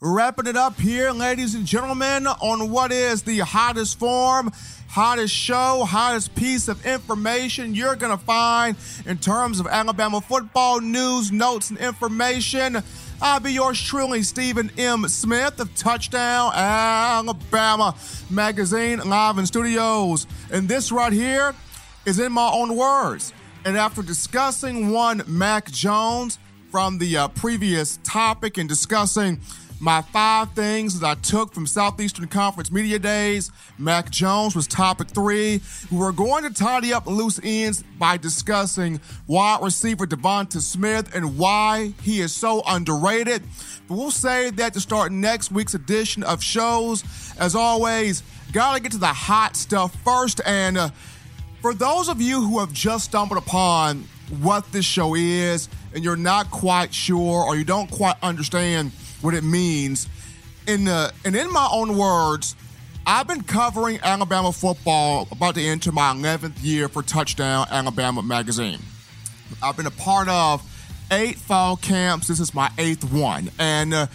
Wrapping it up here, ladies and gentlemen, on what is the hottest form, hottest show, hottest piece of information you're going to find in terms of Alabama football news, notes, and information. I'll be yours truly, Stephen M. Smith of Touchdown Alabama Magazine, live in studios. And this right here is in my own words. And after discussing one Mac Jones from the uh, previous topic and discussing my five things that I took from Southeastern Conference Media Days. Mac Jones was topic three. We're going to tidy up loose ends by discussing wide receiver Devonta Smith and why he is so underrated. But we'll save that to start next week's edition of shows. As always, gotta get to the hot stuff first. And uh, for those of you who have just stumbled upon what this show is and you're not quite sure or you don't quite understand what it means. In the and in my own words, I've been covering Alabama football about to enter my 11th year for Touchdown Alabama magazine. I've been a part of eight fall camps. This is my eighth one, and uh,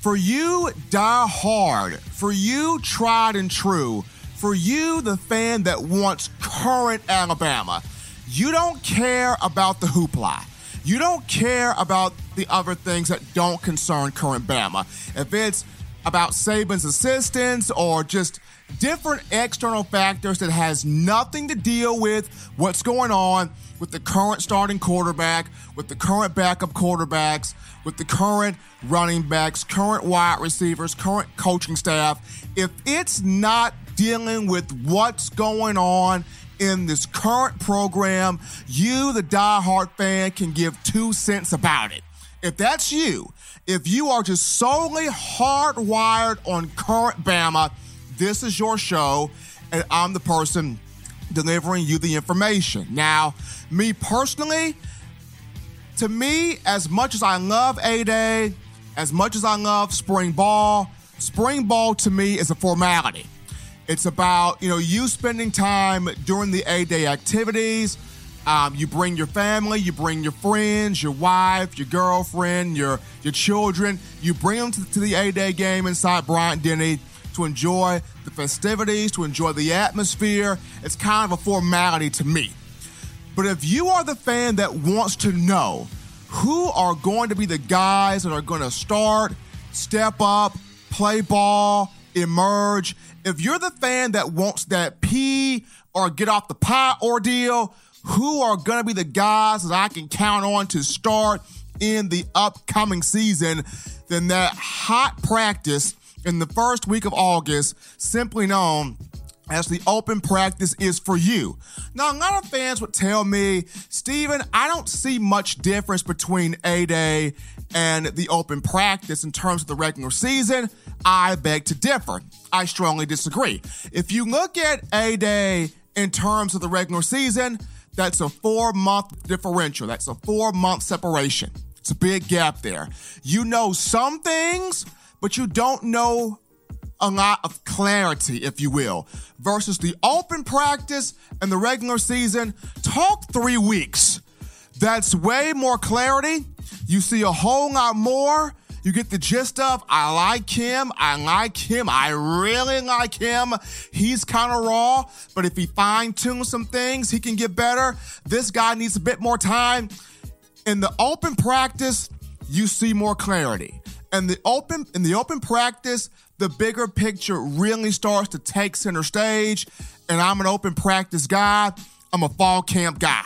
for you, die hard. For you, tried and true. For you, the fan that wants current Alabama. You don't care about the hoopla. You don't care about the other things that don't concern current Bama. If it's about Saban's assistants or just different external factors that has nothing to deal with what's going on with the current starting quarterback, with the current backup quarterbacks, with the current running backs, current wide receivers, current coaching staff. If it's not dealing with what's going on in this current program, you, the diehard fan, can give two cents about it. If that's you, if you are just solely hardwired on current Bama, this is your show, and I'm the person delivering you the information. Now, me personally, to me, as much as I love A Day, as much as I love spring ball, spring ball to me is a formality. It's about you know you spending time during the A Day activities. Um, you bring your family, you bring your friends, your wife, your girlfriend, your your children. You bring them to, to the A Day game inside Bryant Denny to enjoy the festivities, to enjoy the atmosphere. It's kind of a formality to me. But if you are the fan that wants to know who are going to be the guys that are going to start, step up, play ball, emerge, if you're the fan that wants that pee or get off the pot ordeal, who are going to be the guys that I can count on to start in the upcoming season, then that hot practice in the first week of August, simply known as the open practice is for you. Now, a lot of fans would tell me, Steven, I don't see much difference between A Day and the open practice in terms of the regular season. I beg to differ. I strongly disagree. If you look at A Day in terms of the regular season, that's a four month differential. That's a four month separation. It's a big gap there. You know some things, but you don't know a lot of clarity, if you will, versus the open practice and the regular season. Talk three weeks. That's way more clarity. You see a whole lot more. You get the gist of I like him, I like him, I really like him. He's kind of raw, but if he fine tunes some things, he can get better. This guy needs a bit more time. In the open practice, you see more clarity. And the open in the open practice, the bigger picture really starts to take center stage. And I'm an open practice guy. I'm a fall camp guy.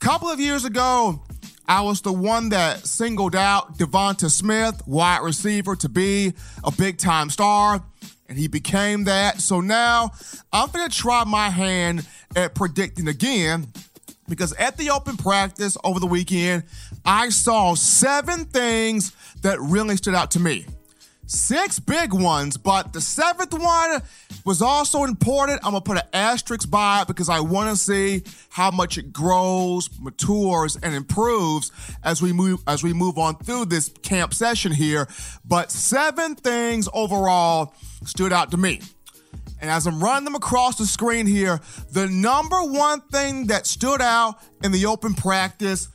Couple of years ago, I was the one that singled out Devonta Smith, wide receiver, to be a big time star, and he became that. So now I'm going to try my hand at predicting again because at the open practice over the weekend, I saw seven things that really stood out to me. Six big ones, but the seventh one was also important. I'm gonna put an asterisk by it because I want to see how much it grows, matures, and improves as we move as we move on through this camp session here. But seven things overall stood out to me. And as I'm running them across the screen here, the number one thing that stood out in the open practice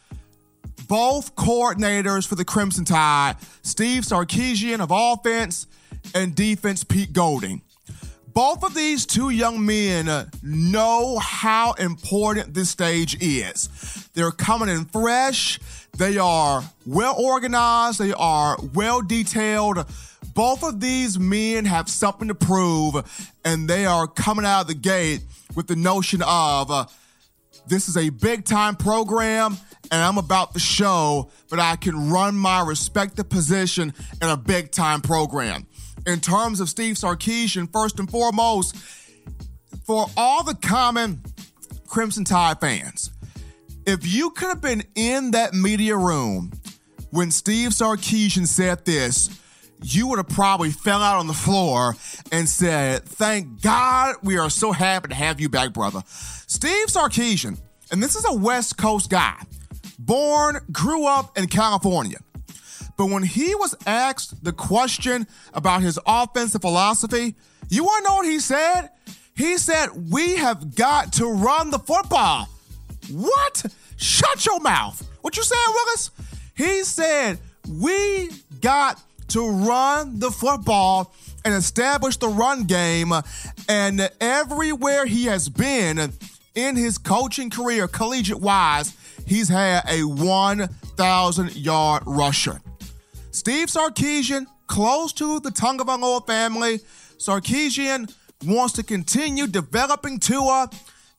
both coordinators for the Crimson Tide, Steve Sarkisian of offense and defense, Pete Golding. Both of these two young men know how important this stage is. They're coming in fresh. They are well organized. They are well detailed. Both of these men have something to prove, and they are coming out of the gate with the notion of uh, this is a big time program, and I'm about to show that I can run my respective position in a big time program. In terms of Steve Sarkisian, first and foremost, for all the common Crimson Tide fans, if you could have been in that media room when Steve Sarkisian said this, you would have probably fell out on the floor and said, Thank God we are so happy to have you back, brother. Steve Sarkisian, and this is a West Coast guy, born, grew up in California. But when he was asked the question about his offensive philosophy, you want to know what he said? He said, We have got to run the football. What? Shut your mouth. What you saying, Willis? He said, We got to run the football and establish the run game. And everywhere he has been in his coaching career, collegiate wise, he's had a 1,000 yard rusher. Steve Sarkisian, close to the Tagovailoa family, Sarkisian wants to continue developing Tua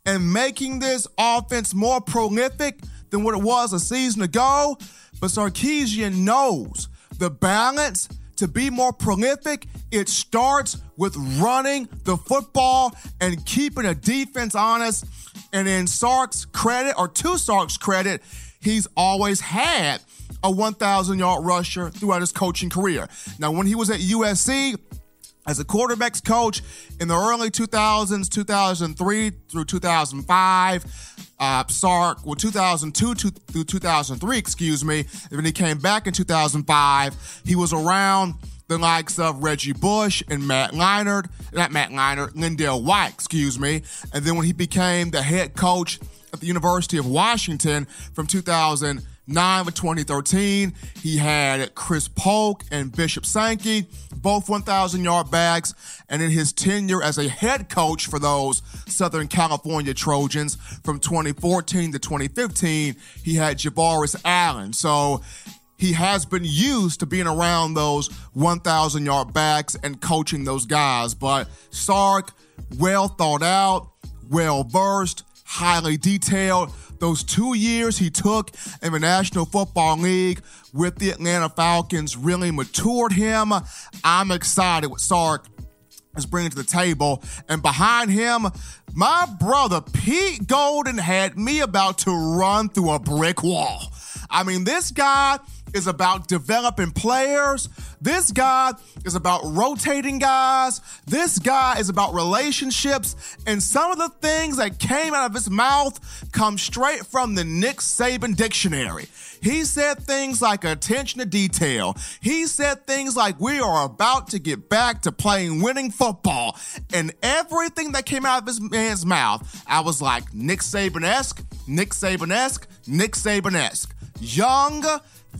and making this offense more prolific than what it was a season ago. But Sarkisian knows the balance to be more prolific, it starts with running the football and keeping a defense honest. And in Sark's credit, or to Sark's credit, he's always had a 1,000 yard rusher throughout his coaching career. Now, when he was at USC, as a quarterbacks coach in the early 2000s, 2003 through 2005. Uh, Sark, well, 2002 to, through 2003, excuse me. And when he came back in 2005, he was around the likes of Reggie Bush and Matt Leinart, not Matt Leinart, LenDale White, excuse me. And then when he became the head coach at the University of Washington from 2000 nine with 2013. He had Chris Polk and Bishop Sankey, both 1,000 yard backs. And in his tenure as a head coach for those Southern California Trojans from 2014 to 2015, he had Javorius Allen. So he has been used to being around those 1,000 yard backs and coaching those guys. But Sark, well thought out, well versed, highly detailed those two years he took in the National Football League with the Atlanta Falcons really matured him. I'm excited what Sark is bringing to the table. And behind him, my brother Pete Golding had me about to run through a brick wall. I mean, this guy is about developing players. This guy is about rotating guys. This guy is about relationships. And some of the things that came out of his mouth come straight from the Nick Saban dictionary. He said things like attention to detail. He said things like we are about to get back to playing winning football. And everything that came out of his man's mouth, I was like, Nick Saban esque, Nick Saban esque, Nick Saban esque. Young,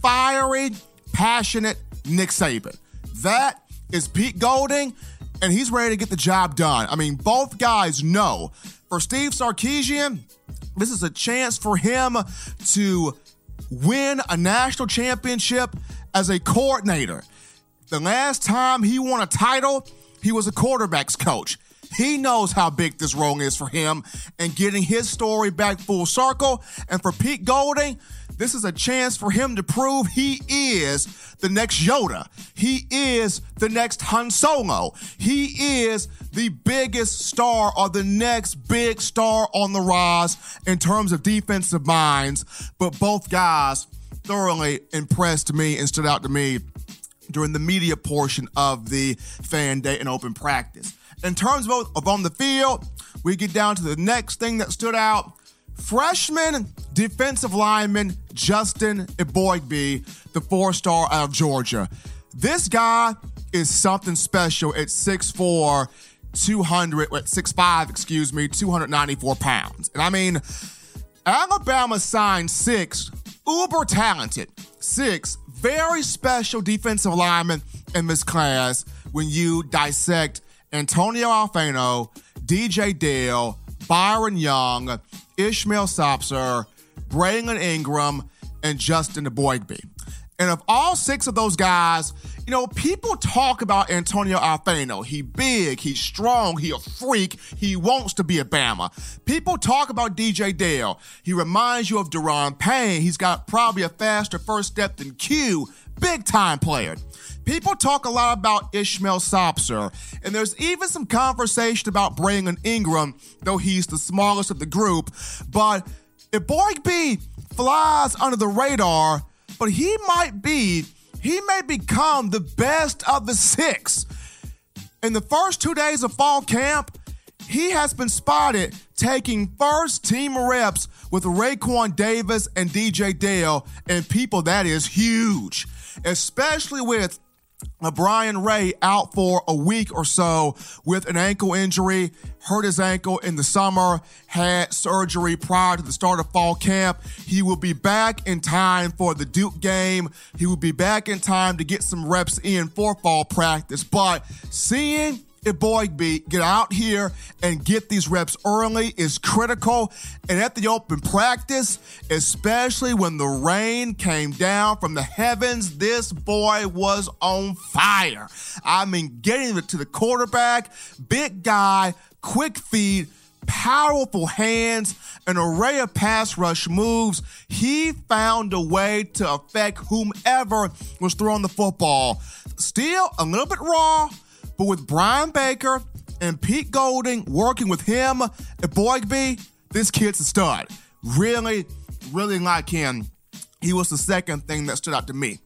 fiery, passionate Nick Saban. That is Pete Golding, and he's ready to get the job done. I mean, both guys know. For Steve Sarkisian, this is a chance for him to win a national championship as a coordinator. The last time he won a title, he was a quarterback's coach. He knows how big this role is for him and getting his story back full circle. And for Pete Golding, this is a chance for him to prove he is the next Yoda. He is the next Han Solo. He is the biggest star or the next big star on the rise in terms of defensive minds. But both guys thoroughly impressed me and stood out to me during the media portion of the fan day and open practice. In terms of, of on the field, we get down to the next thing that stood out Freshman defensive lineman Justin Eboigbe, the four star out of Georgia. This guy is something special at 6'4, 200, 6'5, excuse me, 294 pounds. And I mean, Alabama signed six uber talented. Six very special defensive linemen in this class when you dissect Antonio Alfano, DJ Dale, Byron Young, Ishmael Sopsher, Braylon Ingram, and Justin Eboigbe. And of all six of those guys, you know, people talk about Antonio Alfano. He big, he's strong, he a freak, he wants to be a Bama. People talk about DJ Dale. He reminds you of Da'Ron Payne. He's got probably a faster first step than Q. Big time player. People talk a lot about Ishmael Sopsher, and there's even some conversation about Braylon Ingram, though he's the smallest of the group. But if B flies under the radar, but he might be, he may become the best of the six. In the first two days of fall camp, he has been spotted taking first team reps with Raekwon Davis and DJ Dale, and people, that is huge, especially with Brian Ray out for a week or so with an ankle injury, hurt his ankle in the summer, had surgery prior to the start of fall camp. He will be back in time for the Duke game. He will be back in time to get some reps in for fall practice. But seeing Eboigbe get out here and get these reps early is critical. And at the open practice, especially when the rain came down from the heavens, this boy was on fire. I mean, getting it to the quarterback, big guy, quick feet, powerful hands, an array of pass rush moves. He found a way to affect whomever was throwing the football. Still a little bit raw but with Brian Baker and Pete Golding working with him at Eboigbe, this kid's a stud. Really, really like him. He was the second thing that stood out to me.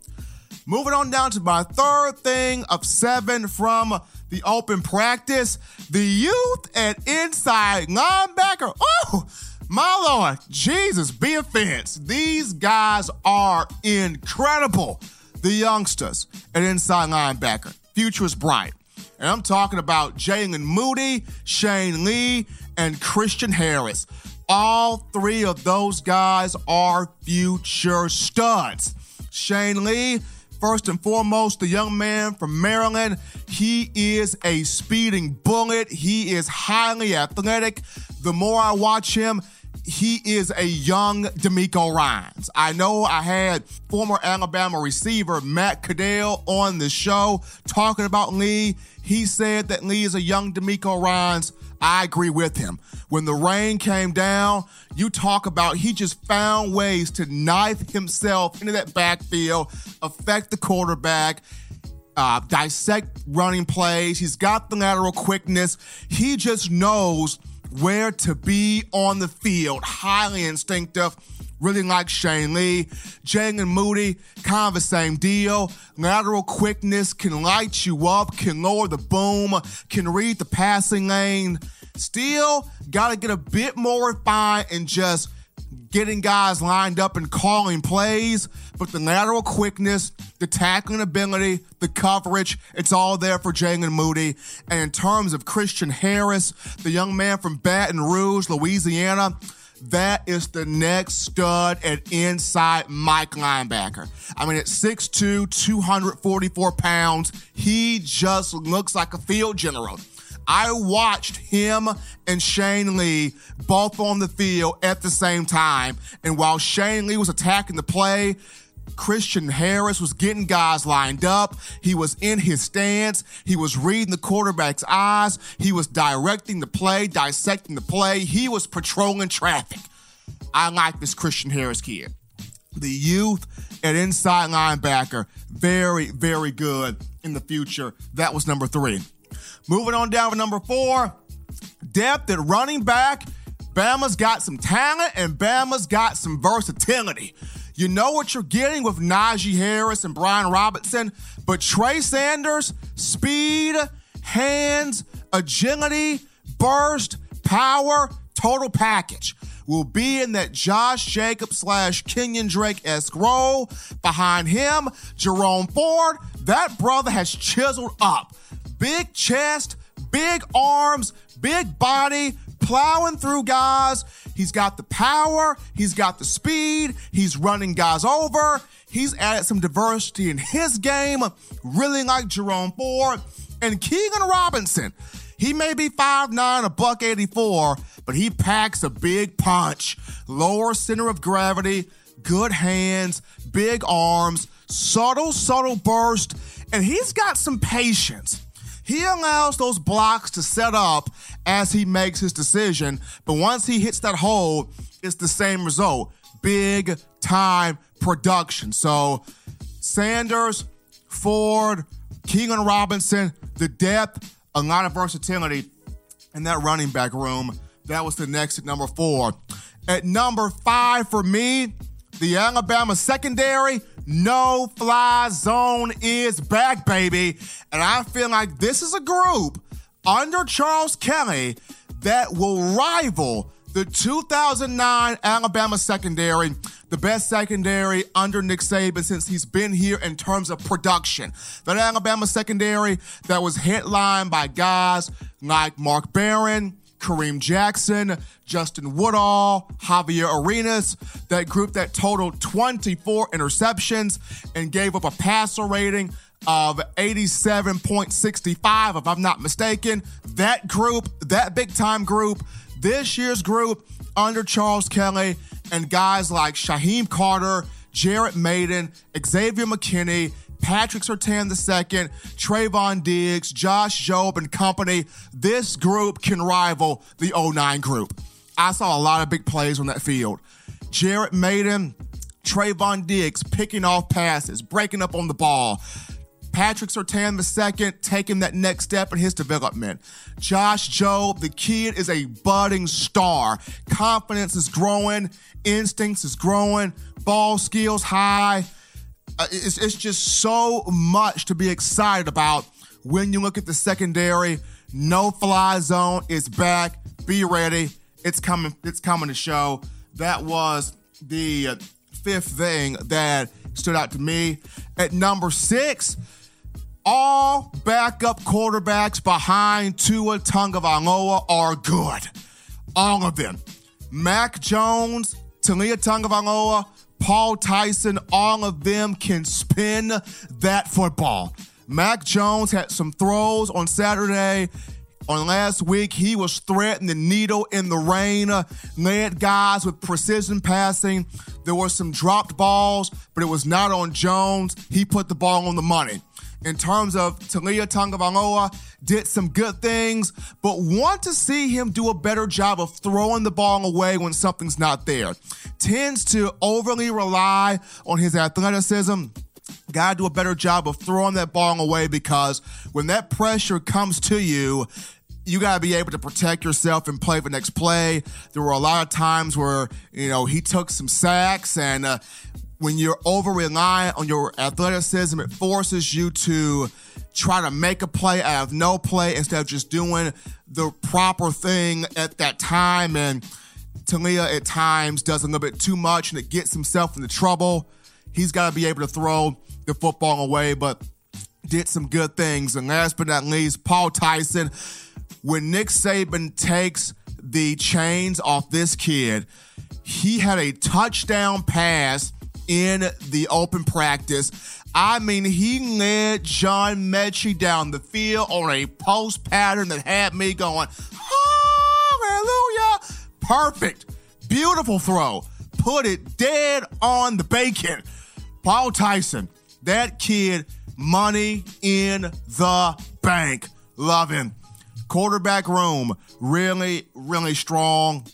Moving on down to my third thing of seven from the open practice, the youth at inside linebacker. Oh, my lord, Jesus, be offense. These guys are incredible. The youngsters at inside linebacker. Future is bright. And I'm talking about Jaylen Moody, Shane Lee, and Christian Harris. All three of those guys are future studs. Shane Lee, first and foremost, the young man from Maryland. He is a speeding bullet. He is highly athletic. The more I watch him, he is a young DeMeco Ryans. I know I had former Alabama receiver Matt Caddell on the show talking about Lee. He said that Lee is a young DeMeco Ryans. I agree with him. When the rain came down, you talk about he just found ways to knife himself into that backfield, affect the quarterback, uh, dissect running plays. He's got the lateral quickness. He just knows where to be on the field. Highly instinctive. Really like Shane Lee. Jaylen Moody, kind of the same deal. Lateral quickness can light you up, can lower the boom, can read the passing lane. Still, got to get a bit more refined and just getting guys lined up and calling plays, but the lateral quickness, the tackling ability, the coverage, it's all there for Jaylen Moody. And in terms of Christian Harris, the young man from Baton Rouge, Louisiana, that is the next stud at inside Mike linebacker. I mean, at 6'2, 244 pounds, he just looks like a field general. I watched him and Shane Lee both on the field at the same time. And while Shane Lee was attacking the play, Christian Harris was getting guys lined up. He was in his stance. He was reading the quarterback's eyes. He was directing the play, dissecting the play. He was patrolling traffic. I like this Christian Harris kid. The youth and inside linebacker, very, very good in the future. That was number three. Moving on down to number four, depth at running back. Bama's got some talent and Bama's got some versatility. You know what you're getting with Najee Harris and Brian Robinson, but Trey Sanders, speed, hands, agility, burst, power, total package will be in that Josh Jacobs slash Kenyon Drake esque role. Behind him, Jerome Ford, that brother has chiseled up. Big chest, big arms, big body, plowing through guys. He's got the power, he's got the speed, he's running guys over. He's added some diversity in his game, really like Jerome Ford and Keilan Robinson. He may be 5'9, a buck 84, but he packs a big punch. Lower center of gravity, good hands, big arms, subtle, subtle burst, and he's got some patience. He allows those blocks to set up as he makes his decision, but once he hits that hole, it's the same result. Big time production. So Sanders, Ford, Keilan Robinson, the depth, a lot of versatility in that running back room. That was the next at number four. At number five for me, the Alabama secondary, no fly zone is back, baby. And I feel like this is a group under Charles Kelly that will rival the 2009 Alabama secondary, the best secondary under Nick Saban since he's been here in terms of production. That Alabama secondary that was headlined by guys like Mark Barron, Kareem Jackson, Justin Woodall, Javier Arenas, that group that totaled 24 interceptions and gave up a passer rating of 87.65, if I'm not mistaken. That group, that big time group, this year's group under Charles Kelly and guys like Shyheim Carter, Jared Mayden, Xavier McKinney, Patrick Surtain II, Trevon Diggs, Josh Jobe, and company. This group can rival the 09 group. I saw a lot of big plays on that field. Jared Mayden, Trevon Diggs picking off passes, breaking up on the ball. Patrick Surtain II taking that next step in his development. Josh Jobe, the kid is a budding star. Confidence is growing, instincts is growing, ball skills high. Uh, it's, it's just so much to be excited about when you look at the secondary. No fly zone is back. Be ready. It's coming. It's coming to show. That was the uh, fifth thing that stood out to me. At number six, all backup quarterbacks behind Tua Tagovailoa are good. All of them. Mac Jones, Taulia Tagovailoa, Paul Tyson, all of them can spin that football. Mac Jones had some throws on Saturday. On last week, he was threatening the needle in the rain, led guys with precision passing. There were some dropped balls, but it was not on Jones. He put the ball on the money in terms of Taulia Tagovailoa, did some good things, but want to see him do a better job of throwing the ball away when something's not there. Tends to overly rely on his athleticism. Got to do a better job of throwing that ball away because when that pressure comes to you, you got to be able to protect yourself and play the next play. There were a lot of times where, you know, he took some sacks and uh, when you're over reliant on your athleticism, it forces you to try to make a play out of no play instead of just doing the proper thing at that time. And Taulia at times does a little bit too much and it gets himself into trouble. He's got to be able to throw the football away, but did some good things. And last but not least, Paul Tyson. When Nick Saban takes the chains off this kid, he had a touchdown pass in the open practice. I mean, he led John Metchie down the field on a post pattern that had me going, hallelujah. Perfect. Beautiful throw. Put it dead on the bacon. Paul Tyson, that kid, money in the bank. Love him. Quarterback room, really, really strong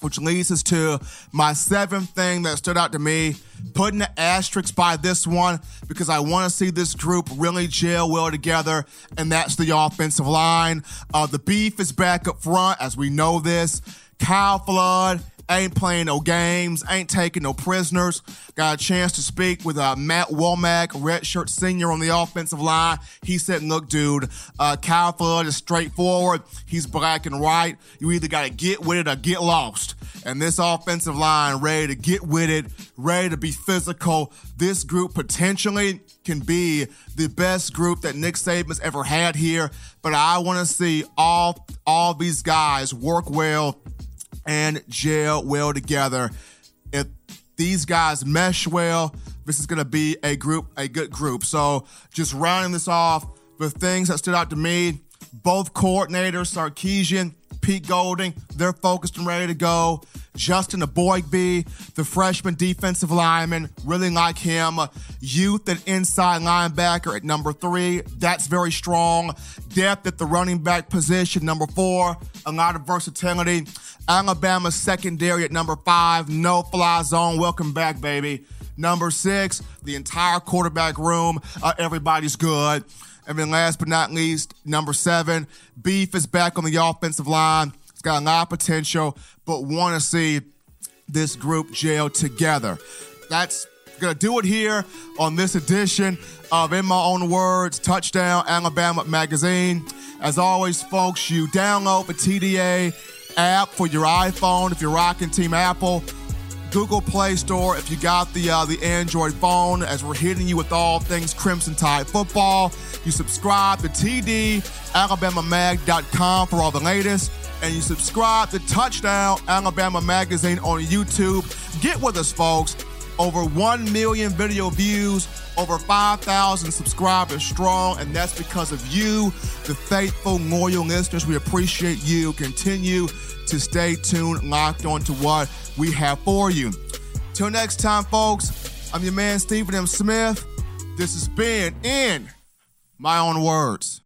which leads us to my seventh thing that stood out to me. Putting the asterisk by this one because I want to see this group really gel well together, and that's the offensive line. Uh, the beef is back up front, as we know this. Kyle Flood, ain't playing no games, ain't taking no prisoners. Got a chance to speak with uh, Matt Womack, redshirt senior on the offensive line. He said, look, dude, uh, Kyle Flood is straightforward. He's black and white. You either got to get with it or get lost. And this offensive line ready to get with it, ready to be physical. This group potentially can be the best group that Nick Saban's ever had here. But I want to see all all these guys work well and gel well together. If these guys mesh well, this is going to be a group, a good group. So just rounding this off, the things that stood out to me, both coordinators, Sarkisian, Pete Golding, they're focused and ready to go. Justin Eboigbe, the freshman defensive lineman, really like him. Youth and inside linebacker at number three, that's very strong. Depth at the running back position, number four, a lot of versatility. Alabama secondary at number five, no fly zone. Welcome back, baby. Number six, the entire quarterback room, uh, everybody's good. And then last but not least, number seven, Beef is back on the offensive line. It's got a lot of potential, but want to see this group gel together. That's gonna do it here on this edition of In My Own Words, Touchdown Alabama Magazine. As always, folks, you download the TDA app for your iPhone if you're rocking Team Apple. Google Play Store if you got the uh, the Android phone. As we're hitting you with all things Crimson Tide football, you subscribe to TDAlabamaMag.com for all the latest, and you subscribe to Touchdown Alabama Magazine on YouTube. Get with us, folks. Over 1 million video views, over 5,000 subscribers strong, and that's because of you, the faithful, loyal listeners. We appreciate you. Continue to stay tuned, locked on to what we have for you. Till next time, folks, I'm your man, Stephen M. Smith. This has been In My Own Words.